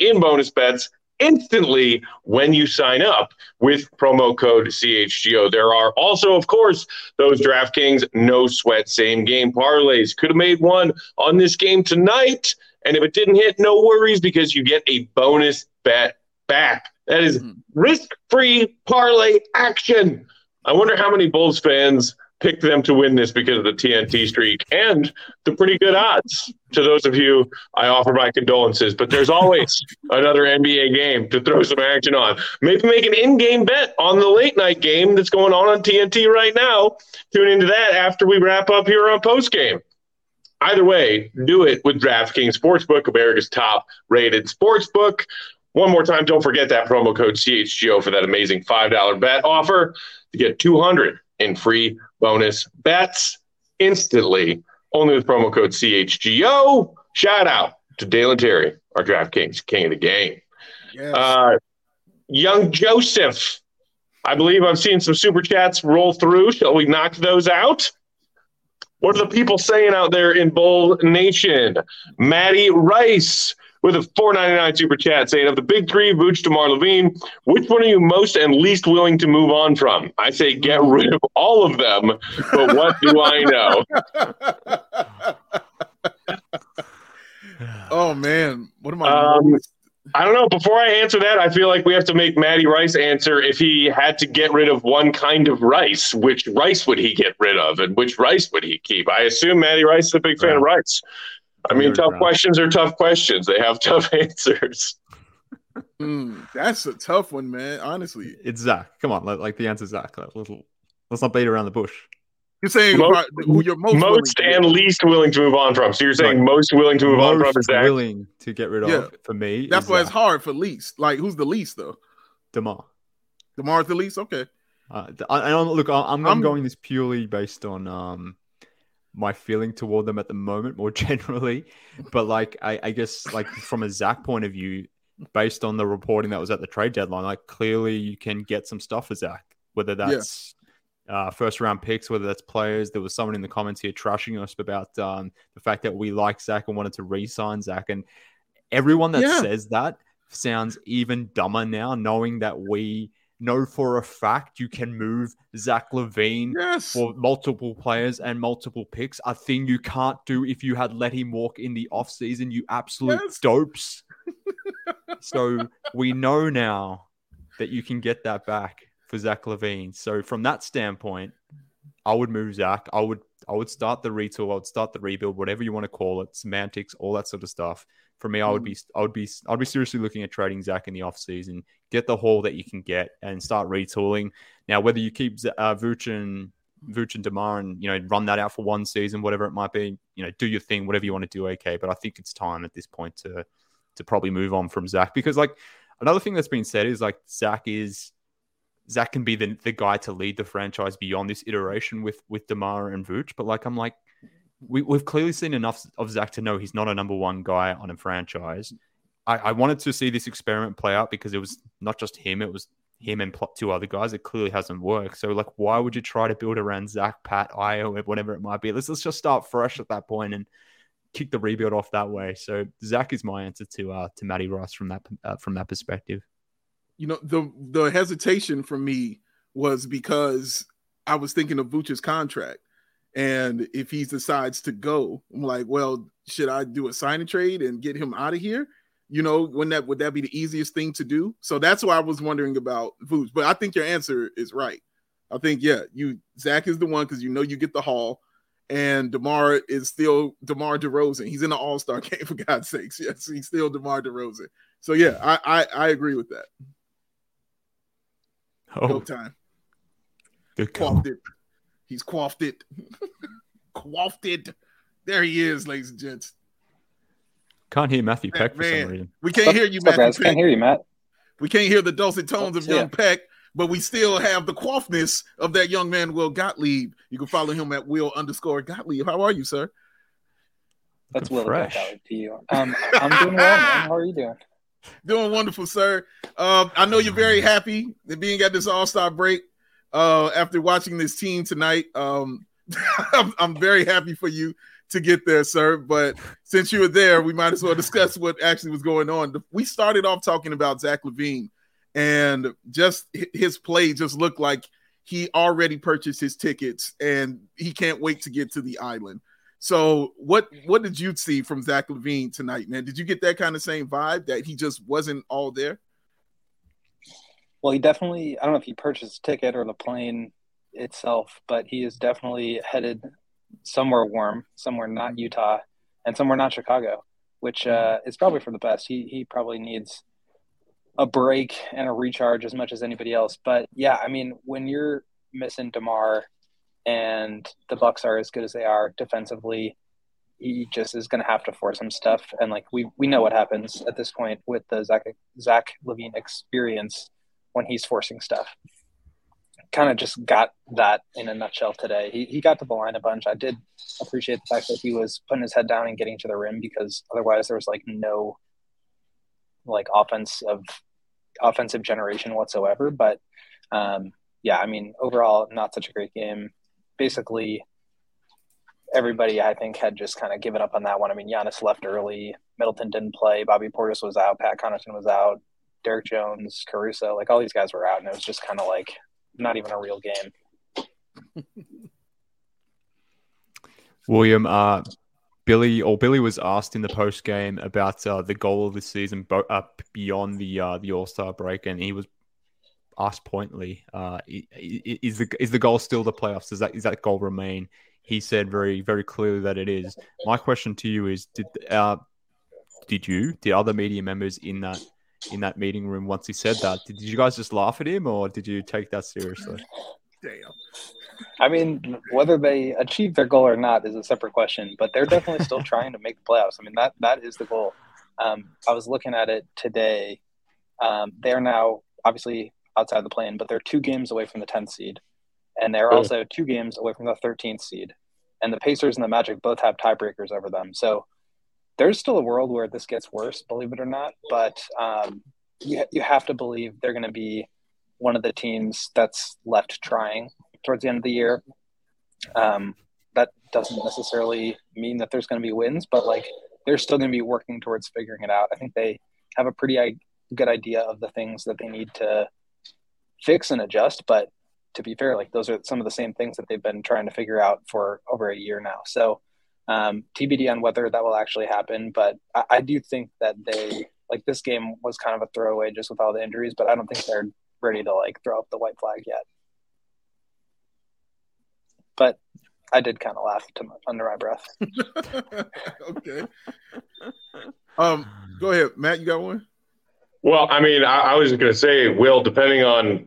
in bonus bets instantly when you sign up with promo code CHGO. There are also, of course, those DraftKings no sweat same game parlays. Could have made one on this game tonight. And if it didn't hit, no worries because you get a bonus bet back. That is mm-hmm. risk free parlay action. I wonder how many Bulls fans picked them to win this because of the TNT streak and the pretty good odds. To those of you, I offer my condolences, but there's always another NBA game to throw some action on. Maybe make an in game bet on the late night game that's going on on TNT right now. Tune into that after we wrap up here on post game. Either way, do it with DraftKings Sportsbook, America's top rated sportsbook. One more time, don't forget that promo code CHGO for that amazing $5 bet offer to get 200 in free bonus bets instantly, only with promo code CHGO. Shout out to Dalen Terry, our DraftKings king of the game. Yes. Uh, young Joseph, I believe I've seen some super chats roll through. Shall we knock those out? What are the people saying out there in Bull Nation? Maddie Rice with a 4.99 super chat saying, "Of the big three, Vooch, DeMar, LaVine, which one are you most and least willing to move on from?" I say, get rid of all of them. But what do I know? oh man, what am I? Um, I don't know. Before I answer that, I feel like we have to make Matty Rice answer if he had to get rid of one kind of rice, which rice would he get rid of and which rice would he keep? I assume Matty Rice is a big fan yeah. of rice. I mean, tough questions are tough questions. They have tough answers. Mm, that's a tough one, man. Honestly, it's Zach. Come on, like the answer, Zach. Like, little, let's not beat around the bush. You're saying most, who you're most, most and least willing to move on from. So you're saying right. most willing to move most on from is Zach. Willing to get rid of yeah. for me. That's why Zach. it's hard for least. Like, who's the least though? DeMar. DeMar's the least. Okay. Uh, I, I, look, I'm, I'm, I'm going this purely based on um my feeling toward them at the moment more generally. But like I, I guess like from a Zach point of view, based on the reporting that was at the trade deadline, like clearly you can get some stuff for Zach, whether that's yeah. uh, first round picks, whether that's players. There was someone in the comments here trashing us about um, the fact that we like Zach and wanted to re-sign Zach, and everyone that yeah. says that sounds even dumber now, knowing that we know for a fact you can move Zach LaVine yes. for multiple players and multiple picks, a thing you can't do if you had let him walk in the offseason, you absolute yes. dopes. so we know now that you can get that back for Zach LaVine. So from that standpoint, I would move Zach. I would I would start the retool. I would start the rebuild, whatever you want to call it, semantics, all that sort of stuff for me, I would be mm. I would be I'd be seriously looking at trading Zach in the offseason, get the haul that you can get, and start retooling. Now, whether you keep uh, Vooch and Vooch and DeMar and you know run that out for one season, whatever it might be, you know, do your thing, whatever you want to do, okay. But I think it's time at this point to to probably move on from Zach because like another thing that's been said is like Zach is Zach can be the, the guy to lead the franchise beyond this iteration with with DeMar and Vooch, but like I'm like we, we've clearly seen enough of Zach to know he's not a number one guy on a franchise. I, I wanted to see this experiment play out because it was not just him; it was him and two other guys. It clearly hasn't worked. So, like, why would you try to build around Zach, Pat, Ayo, whatever it might be? Let's let's just start fresh at that point and kick the rebuild off that way. So, Zach is my answer to uh to Matty Rice from that uh, from that perspective. You know, the the hesitation for me was because I was thinking of Vooch's contract. And if he decides to go, I'm like, well, should I do a sign and trade and get him out of here? You know, when that would that be the easiest thing to do? So that's why I was wondering about Vooch. But I think your answer is right. I think, yeah, you Zach is the one because you know you get the haul, and DeMar is still DeMar DeRozan. He's in the All Star game for God's sakes. Yes, he's still DeMar DeRozan. So yeah, I I, I agree with that. Oh, No time. good call. It. He's quaffed it. quaffed it. There he is, ladies and gents. Can't hear Matthew Peck for Man. some reason. We can't hear you, What's up, Matthew. guys? Can't hear you, Matt. We can't hear the dulcet tones of Yeah. young Peck, but we still have the quaffness of that young man, Will Gottlieb. You can follow him at Will underscore Gottlieb. How are you, sir? That's Will fresh. Gottlieb to you. Um, I'm doing well, man. How are you doing? Doing wonderful, sir. Um, I know you're very happy that being at this All Star break uh, after watching this team tonight. Um, I'm, I'm very happy for you to get there, sir. But since you were there, we might as well discuss what actually was going on. We started off talking about Zach LaVine, and just his play just looked like he already purchased his tickets and he can't wait to get to the island. So, what what did you see from Zach LaVine tonight, man? Did you get that kind of same vibe that he just wasn't all there? Well, he definitely, I don't know if he purchased a ticket or the plane itself, but he is definitely headed somewhere warm, somewhere not Utah, and somewhere not Chicago, which uh, is probably for the best. He, he probably needs a break and a recharge as much as anybody else. But yeah, I mean, when you're missing DeMar and the Bucks are as good as they are defensively, he just is going to have to force some stuff. And like we we know what happens at this point with the Zach Zach LaVine experience when he's forcing stuff. Kind of just got that in a nutshell today. He he got to the line a bunch. I did appreciate the fact that he was putting his head down and getting to the rim because otherwise there was like no like offense of offensive generation whatsoever. But um, yeah, I mean overall not such a great game. Basically, everybody I think had just kind of given up on that one. I mean, Giannis left early, Middleton didn't play, Bobby Portis was out, Pat Connaughton was out, Derrick Jones, Caruso, like all these guys were out, and it was just kind of like not even a real game. William, uh, Billy or Billy was asked in the post game about uh, the goal of the season bo- uh, beyond the uh, the All Star break, and he was asked pointedly, uh, "Is the is the goal still the playoffs? Does that is that goal remain?" He said very very clearly that it is. My question to you is: Did uh, did you, the other media members in that in that meeting room once he said that, did you guys just laugh at him, or did you take that seriously? Damn. I mean, whether they achieve their goal or not is a separate question, but they're definitely still trying to make the playoffs. I mean, that that is the goal. Um, I was looking at it today. Um, they're now obviously outside the plane, but they're two games away from the 10th seed, and they're also two games away from the 13th seed. And the Pacers and the Magic both have tiebreakers over them. So there's still a world where this gets worse, believe it or not. But um, you you have to believe they're going to be one of the teams that's left trying towards the end of the year. Um, that doesn't necessarily mean that there's going to be wins, but like they're still going to be working towards figuring it out. I think they have a pretty i- good idea of the things that they need to fix and adjust. But to be fair, like those are some of the same things that they've been trying to figure out for over a year now. So um, TBD on whether that will actually happen. But I, I do think that they like this game was kind of a throwaway just with all the injuries, but I don't think they're ready to like throw up the white flag yet. But I did kind of laugh to my, under my breath. okay. Um, go ahead, Matt. You got one? Well, I mean, I, I was going to say, Will, depending on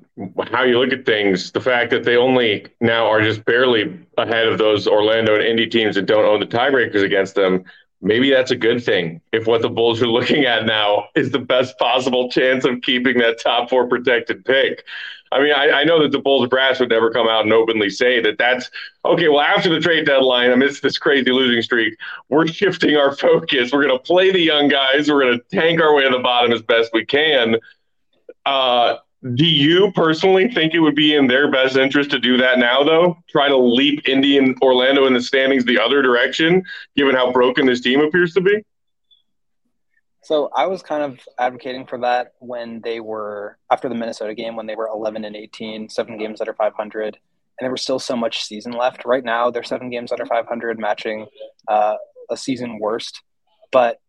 how you look at things, the fact that they only now are just barely ahead of those Orlando and Indy teams that don't own the tiebreakers against them, maybe that's a good thing. If what the Bulls are looking at now is the best possible chance of keeping that top four protected pick. I mean, I, I know that the Bulls brass would never come out and openly say that that's okay. Well, after the trade deadline, amidst this crazy losing streak, we're shifting our focus. We're going to play the young guys. We're going to tank our way to the bottom as best we can. Uh, do you personally think it would be in their best interest to do that now, though? Try to leap Indy and Orlando in the standings the other direction, given how broken this team appears to be? So I was kind of advocating for that when they were after the Minnesota game when they were 11 and 18, seven games under 500, and there was still so much season left. Right now, they're seven games under 500, matching uh, a season worst, but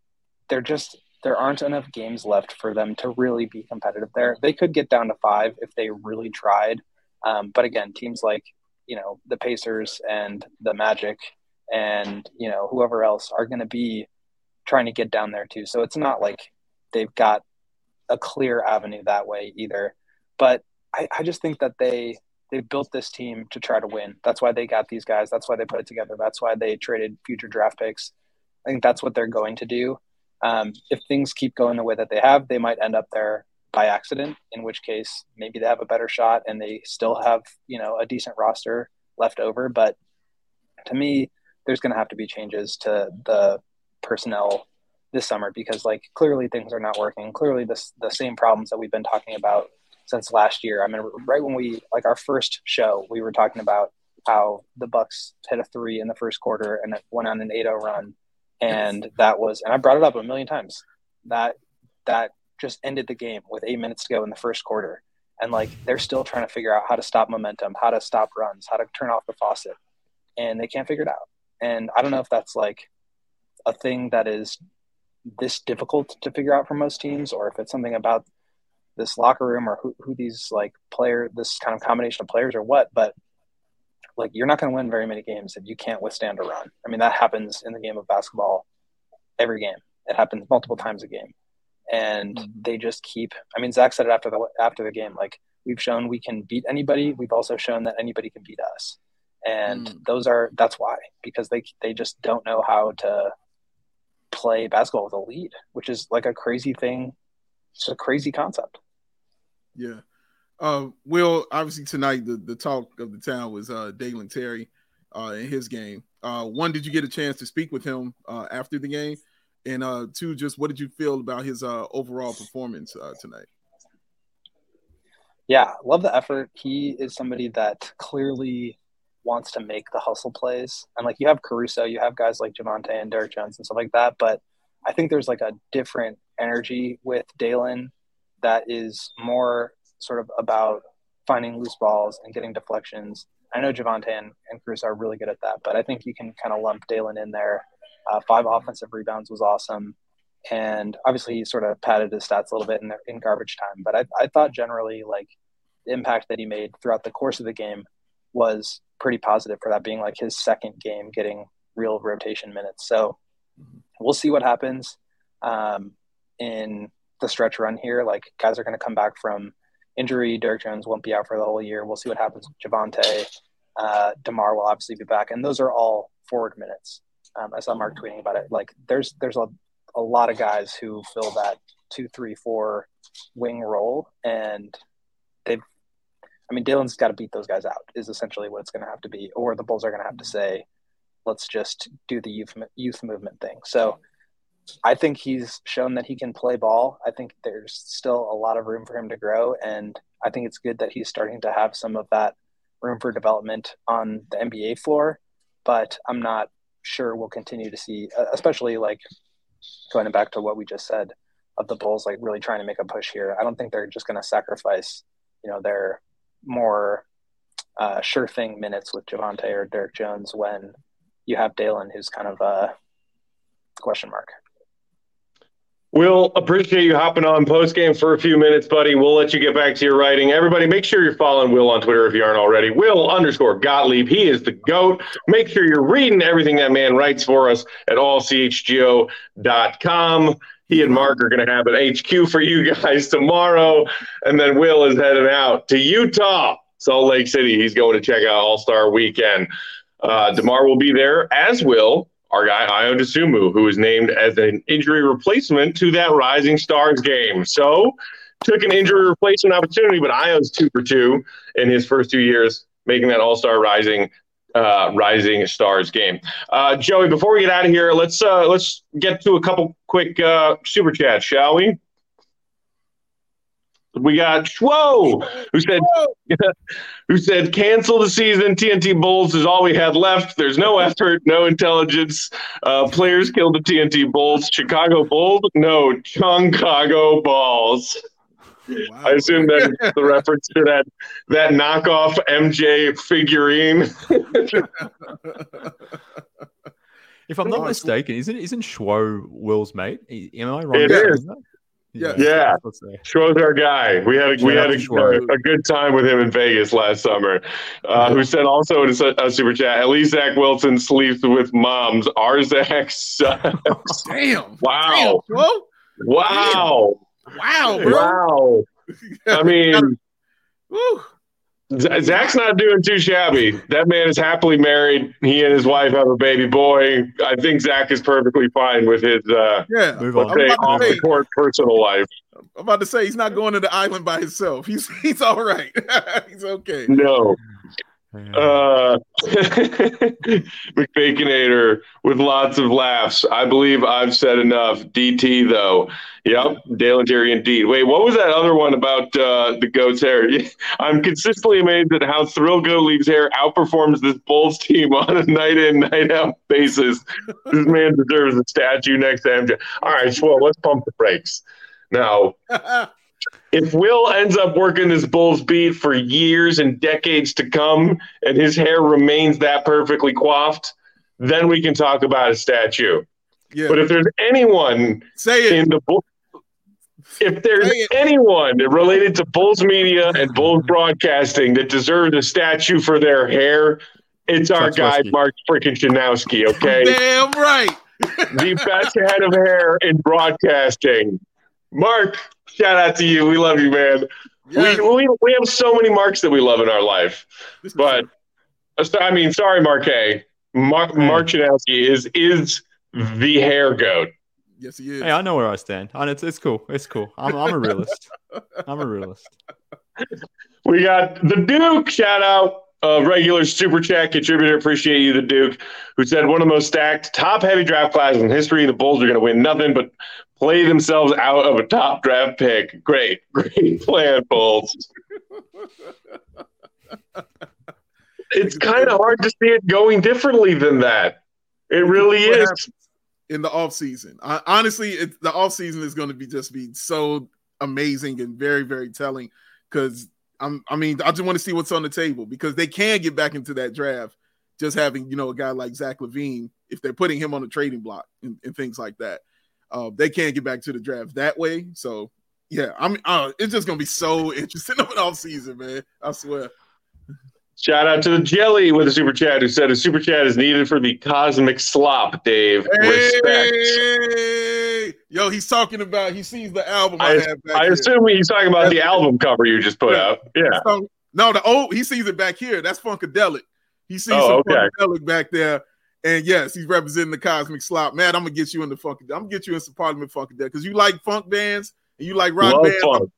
they're just there aren't enough games left for them to really be competitive there. They could get down to five if they really tried, um, but again, teams like you know the Pacers and the Magic and you know whoever else are going to be trying to get down there too. So it's not like they've got a clear avenue that way either. But I, I just think that they they built this team to try to win. That's why they got these guys. That's why they put it together. That's why they traded future draft picks. I think that's what they're going to do. Um, if things keep going the way that they have, they might end up there by accident. In which case, maybe they have a better shot and they still have you know a decent roster left over. But to me, there's going to have to be changes to the personnel this summer because like clearly things are not working. Clearly, this the same problems that we've been talking about since last year. I mean, right when we like our first show, we were talking about how the Bucks hit a three in the first quarter and it went on an 8-0 run, and that was and I brought it up a million times that that just ended the game with eight minutes to go in the first quarter, and like they're still trying to figure out how to stop momentum, how to stop runs, how to turn off the faucet, and they can't figure it out. And I don't know if that's like a thing that is this difficult to figure out for most teams, or if it's something about this locker room or who, who these like player, this kind of combination of players or what. But like, you're not going to win very many games if you can't withstand a run. I mean, that happens in the game of basketball every game. It happens multiple times a game, and mm-hmm. they just keep. I mean, Zach said it after the after the game. Like, we've shown we can beat anybody. We've also shown that anybody can beat us and mm. those are that's why because they they just don't know how to play basketball with a lead, which is like a crazy thing. It's a crazy concept. Yeah. Uh, Will, obviously tonight the, the talk of the town was uh, Dalen Terry uh, in his game. Uh, one, did you get a chance to speak with him uh, after the game? And uh, two, just what did you feel about his uh, overall performance uh, tonight? Yeah, love the effort. He is somebody that clearly wants to make the hustle plays. And like you have Caruso, you have guys like Javonte and Derrick Jones and stuff like that. But I think there's like a different energy with Dalen that is more sort of about finding loose balls and getting deflections. I know Javonte and, and Caruso are really good at that, but I think you can kind of lump Dalen in there. Uh, five offensive rebounds was awesome. And obviously, he sort of padded his stats a little bit in, in garbage time. But I, I thought generally, like, the impact that he made throughout the course of the game was pretty positive for that being like his second game getting real rotation minutes. So we'll see what happens um, in the stretch run here. Like guys are going to come back from injury. Derrick Jones won't be out for the whole year. We'll see what happens with Javonte. Uh, DeMar will obviously be back, and those are all forward minutes. Um, I saw Mark tweeting about it. Like there's there's a, a lot of guys who fill that two, three, four wing role, and they've I mean, Dalen's got to beat those guys out is essentially what it's going to have to be, or the Bulls are going to have to say, let's just do the youth youth movement thing. So I think he's shown that he can play ball. I think there's still a lot of room for him to grow, and I think it's good that he's starting to have some of that room for development on the NBA floor. But I'm not sure we'll continue to see, especially like going back to what we just said of the Bulls, like really trying to make a push here. I don't think they're just going to sacrifice, you know, their more uh, sure thing minutes with Javonte or Derrick Jones when you have Dalen, who's kind of a question mark. We'll appreciate you hopping on post game for a few minutes, buddy. We'll let you get back to your writing. Everybody, make sure you're following Will on Twitter if you aren't already. Will underscore Gottlieb. He is the GOAT. Make sure you're reading everything that man writes for us at allchgo.com. He and Mark are going to have an HQ for you guys tomorrow. And then Will is heading out to Utah, Salt Lake City. He's going to check out All Star Weekend. Uh, DeMar will be there, as will our guy Ayo Dosunmu, who was named as an injury replacement to that Rising Stars game. So took an injury replacement opportunity, but Ayo's two for two in his first two years, making that All Star Rising uh, Rising Stars game. Uh, Joey, before we get out of here, let's uh, let's get to a couple quick uh, super chats, shall we? We got Schwo, who said who said cancel the season. TNT Bulls is all we had left. There's no effort, no intelligence. Uh, players killed the TNT Bulls. Chicago Bulls, no Chicago Balls. Wow. I assume that the reference to that that knockoff MJ figurine. If I'm not mistaken, isn't isn't Schwo Will's mate? Am I wrong? It is. about is. that? Yeah. Yeah. Let's. Schwo's our guy. We had a, we had out a, a, good time with him in Vegas last summer. Uh, who said also in a, a super chat, at least Zach Wilson sleeps with moms. Our Zach sucks. Damn. Wow. Damn, bro. wow. Wow, bro. Wow. I mean, Woo. Zach's not doing too shabby. That man is happily married. He and his wife have a baby boy. I think Zach is perfectly fine with his uh, Yeah. Let's say off to the court personal life. I'm about to say he's not going to the island by himself. He's he's all right. he's okay. No. Yeah. Uh, McBaconator with lots of laughs. I believe I've said enough. DT though. Yep, Dalen Terry indeed. Wait, what was that other one about uh, the goat's hair? I'm consistently amazed at how Thrill Goat Leaves hair outperforms this Bulls team on a night in, night out basis. This man deserves a statue next to MJ. All right, well, let's pump the brakes. Now, if Will ends up working this Bulls beat for years and decades to come, and his hair remains that perfectly coiffed, then we can talk about a statue. yeah. But if there's anyone Say it. in the Bull, if there's anyone related to Bulls media and Bulls broadcasting that deserves a statue for their hair, it's our Chuck guy Swirsky. Mark freaking Schanowski. Okay, Damn right. the best head of hair in broadcasting. Mark, shout out to you. We love you, man. Yes. We, we we have so many marks that we love in our life. But uh, I mean, sorry, Mark A. Mark Mark Schanowski is is the hair goat. yes, he is. Hey, I know where I stand. And it's it's cool. It's cool. I'm I'm a realist. I'm a realist. We got the Duke. Shout out. Uh, regular super chat contributor, appreciate you, the Duke, who said one of the most stacked, top heavy draft classes in history. The Bulls are going to win nothing but play themselves out of a top draft pick. Great, great plan, Bulls. it's kind of hard to see it going differently than that. It really What is. in the off season. I, honestly, it, the off season is going to be just be so amazing and very very telling because I'm. I mean, I just want to see what's on the table because they can get back into that draft. Just having you know a guy like Zach LaVine, if they're putting him on the trading block and, and things like that, uh, they can't get back to the draft that way. So yeah, I'm. Uh, it's just gonna be so interesting of an off season, man. I swear. Shout out to the Jelly with a super chat who said a super chat is needed for the cosmic slop, Dave. Respect. Yo, he's talking about. He sees the album I, I, have back I assume he's talking about the album cover you just put Yeah. out. Yeah. So- no, the old he sees it back here. That's Funkadelic. He sees Oh, some okay. Funkadelic back there. And yes, he's representing the cosmic slop. Man, I'm gonna get you in the funk. I'm gonna get you in some Parliament Funkadelic because you like funk bands and you like rock Love bands. funk.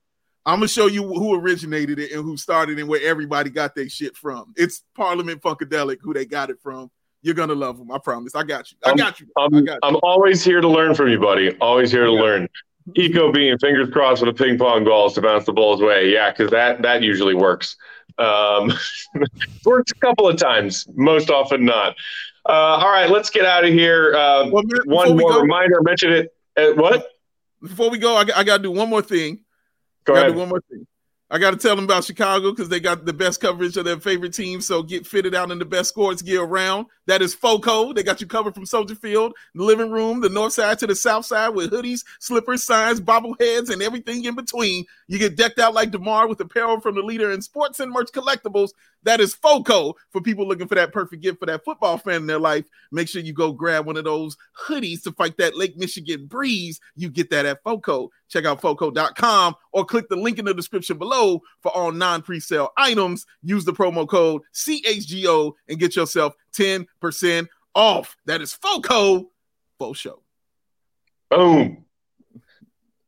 I'm gonna show you who originated it and who started and where everybody got their shit from. It's Parliament Funkadelic who they got it from. You're gonna love them. I promise. I got you. I got you. I I'm, got you. I'm always here to learn from you, buddy. Always here to learn. Eco being fingers crossed with a ping pong balls to bounce the balls away. Yeah, because that that usually works. Um, works a couple of times, most often not. Uh, all right, let's get out of here. Uh, Well, one more go- reminder. Mention it. Uh, what? Before we go, I, I gotta do one more thing. Go ahead. do one more thing. I got to tell them about Chicago because they got the best coverage of their favorite team. So get fitted out in the best sports gear around. That is FOCO. They got you covered from Soldier Field, the living room, the north side to the south side with hoodies, slippers, signs, bobbleheads, and everything in between. You get decked out like DeMar with apparel from the leader in sports and merch collectibles. That is FOCO for people looking for that perfect gift for that football fan in their life. Make sure you go grab one of those hoodies to fight that Lake Michigan breeze. You get that at FOCO. Check out FOCO.com or click the link in the description below for all non pre-sale items. Use the promo code CHGO and get yourself 10% off. That is FOCO. Faux show. Boom.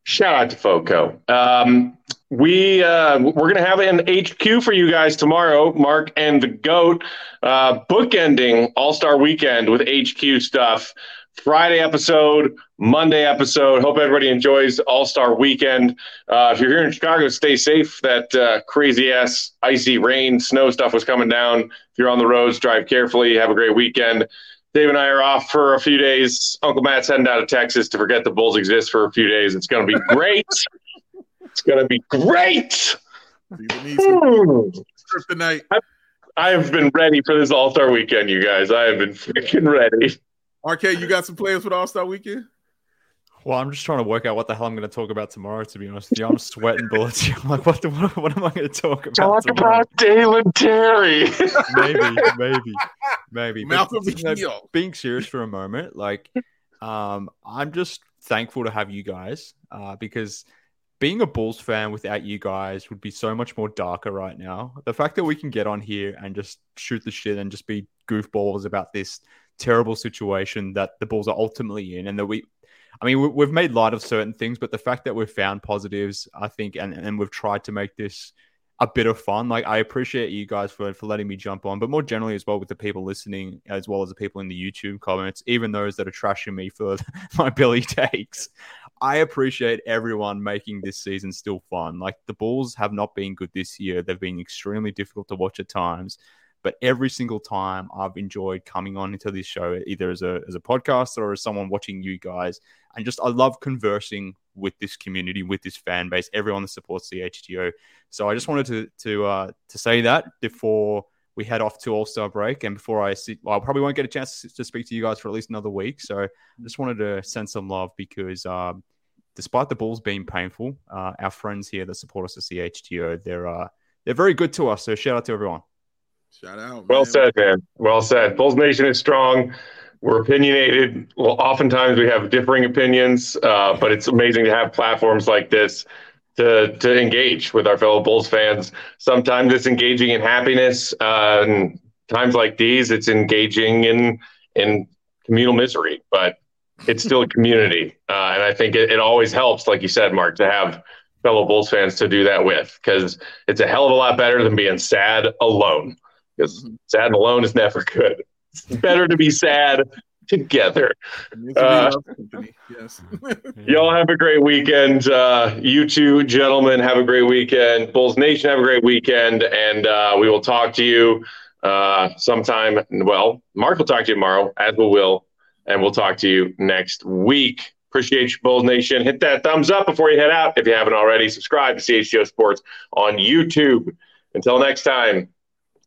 Shout out to Foco. Um, we uh, we're gonna have an HQ for you guys tomorrow, Mark and the Goat, uh, bookending All Star Weekend with HQ stuff. Friday episode, Monday episode. Hope everybody enjoys All Star Weekend. Uh, if you're here in Chicago, stay safe. That uh, crazy ass icy rain, snow stuff was coming down. If you're on the roads, drive carefully. Have a great weekend. Dave and I are off for a few days. Uncle Matt's heading out of Texas to forget the Bulls exist for a few days. It's going to be great. It's gonna be great. See the Nisi. I have been ready for this All Star weekend, you guys. I have been freaking ready. RK, you got some plans for the All Star weekend? Well, I'm just trying to work out what the hell I'm going to talk about tomorrow. To be honest with you, I'm sweating bullets. I'm like, what, the, what, what am I going to talk about? Talk tomorrow? about Dalen Terry. maybe, maybe, maybe. But, you know, being serious for a moment, like, um, I'm just thankful to have you guys uh, because being a Bulls fan without you guys would be so much more darker right now. The fact that we can get on here and just shoot the shit and just be goofballs about this terrible situation that the Bulls are ultimately in, and that we, I mean, we- we've made light of certain things, but the fact that we've found positives, I think, and, and we've tried to make this a bit of fun. Like, I appreciate you guys for, for letting me jump on, but more generally as well with the people listening, as well as the people in the YouTube comments, even those that are trashing me for my Billy takes. I appreciate everyone making this season still fun. Like, the Bulls have not been good this year, they've been extremely difficult to watch at times. But every single time I've enjoyed coming on into this show, either as a as a podcaster or as someone watching you guys, and just I love conversing with this community, with this fan base, everyone that supports the HTO. So I just wanted to to uh, to say that before we head off to All Star break, and before I see, well, I probably won't get a chance to- speak to you guys for at least another week. So I just wanted to send some love because. Um, Despite the Bulls being painful, uh, our friends here that support us at CHTO, they're uh, they're very good to us. So shout out to everyone. Shout out. Well man. said, man. Well said. Bulls Nation is strong. We're opinionated. Well, oftentimes we have differing opinions, uh, but it's amazing to have platforms like this to to engage with our fellow Bulls fans. Sometimes it's engaging in happiness, uh, and times like these, it's engaging in in communal misery. But it's still a community, uh, and I think it, it always helps, like you said, Mark, to have fellow Bulls fans to do that with because it's a hell of a lot better than being sad alone. Because sad and alone is never good. It's better to be sad together. Uh. Yes. Y'all have a great weekend. Uh, you two gentlemen have a great weekend. Bulls Nation have a great weekend, and uh, we will talk to you uh, sometime. Well, Mark will talk to you tomorrow, as will Will, and we'll talk to you next week. Appreciate you, Bulls Nation. Hit that thumbs up before you head out. If you haven't already, subscribe to CHGO Sports on YouTube. Until next time,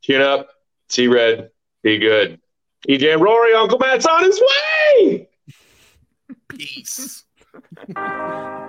tune up, see red, be good. EJ and Rory, Uncle Matt's on his way. Peace. Thank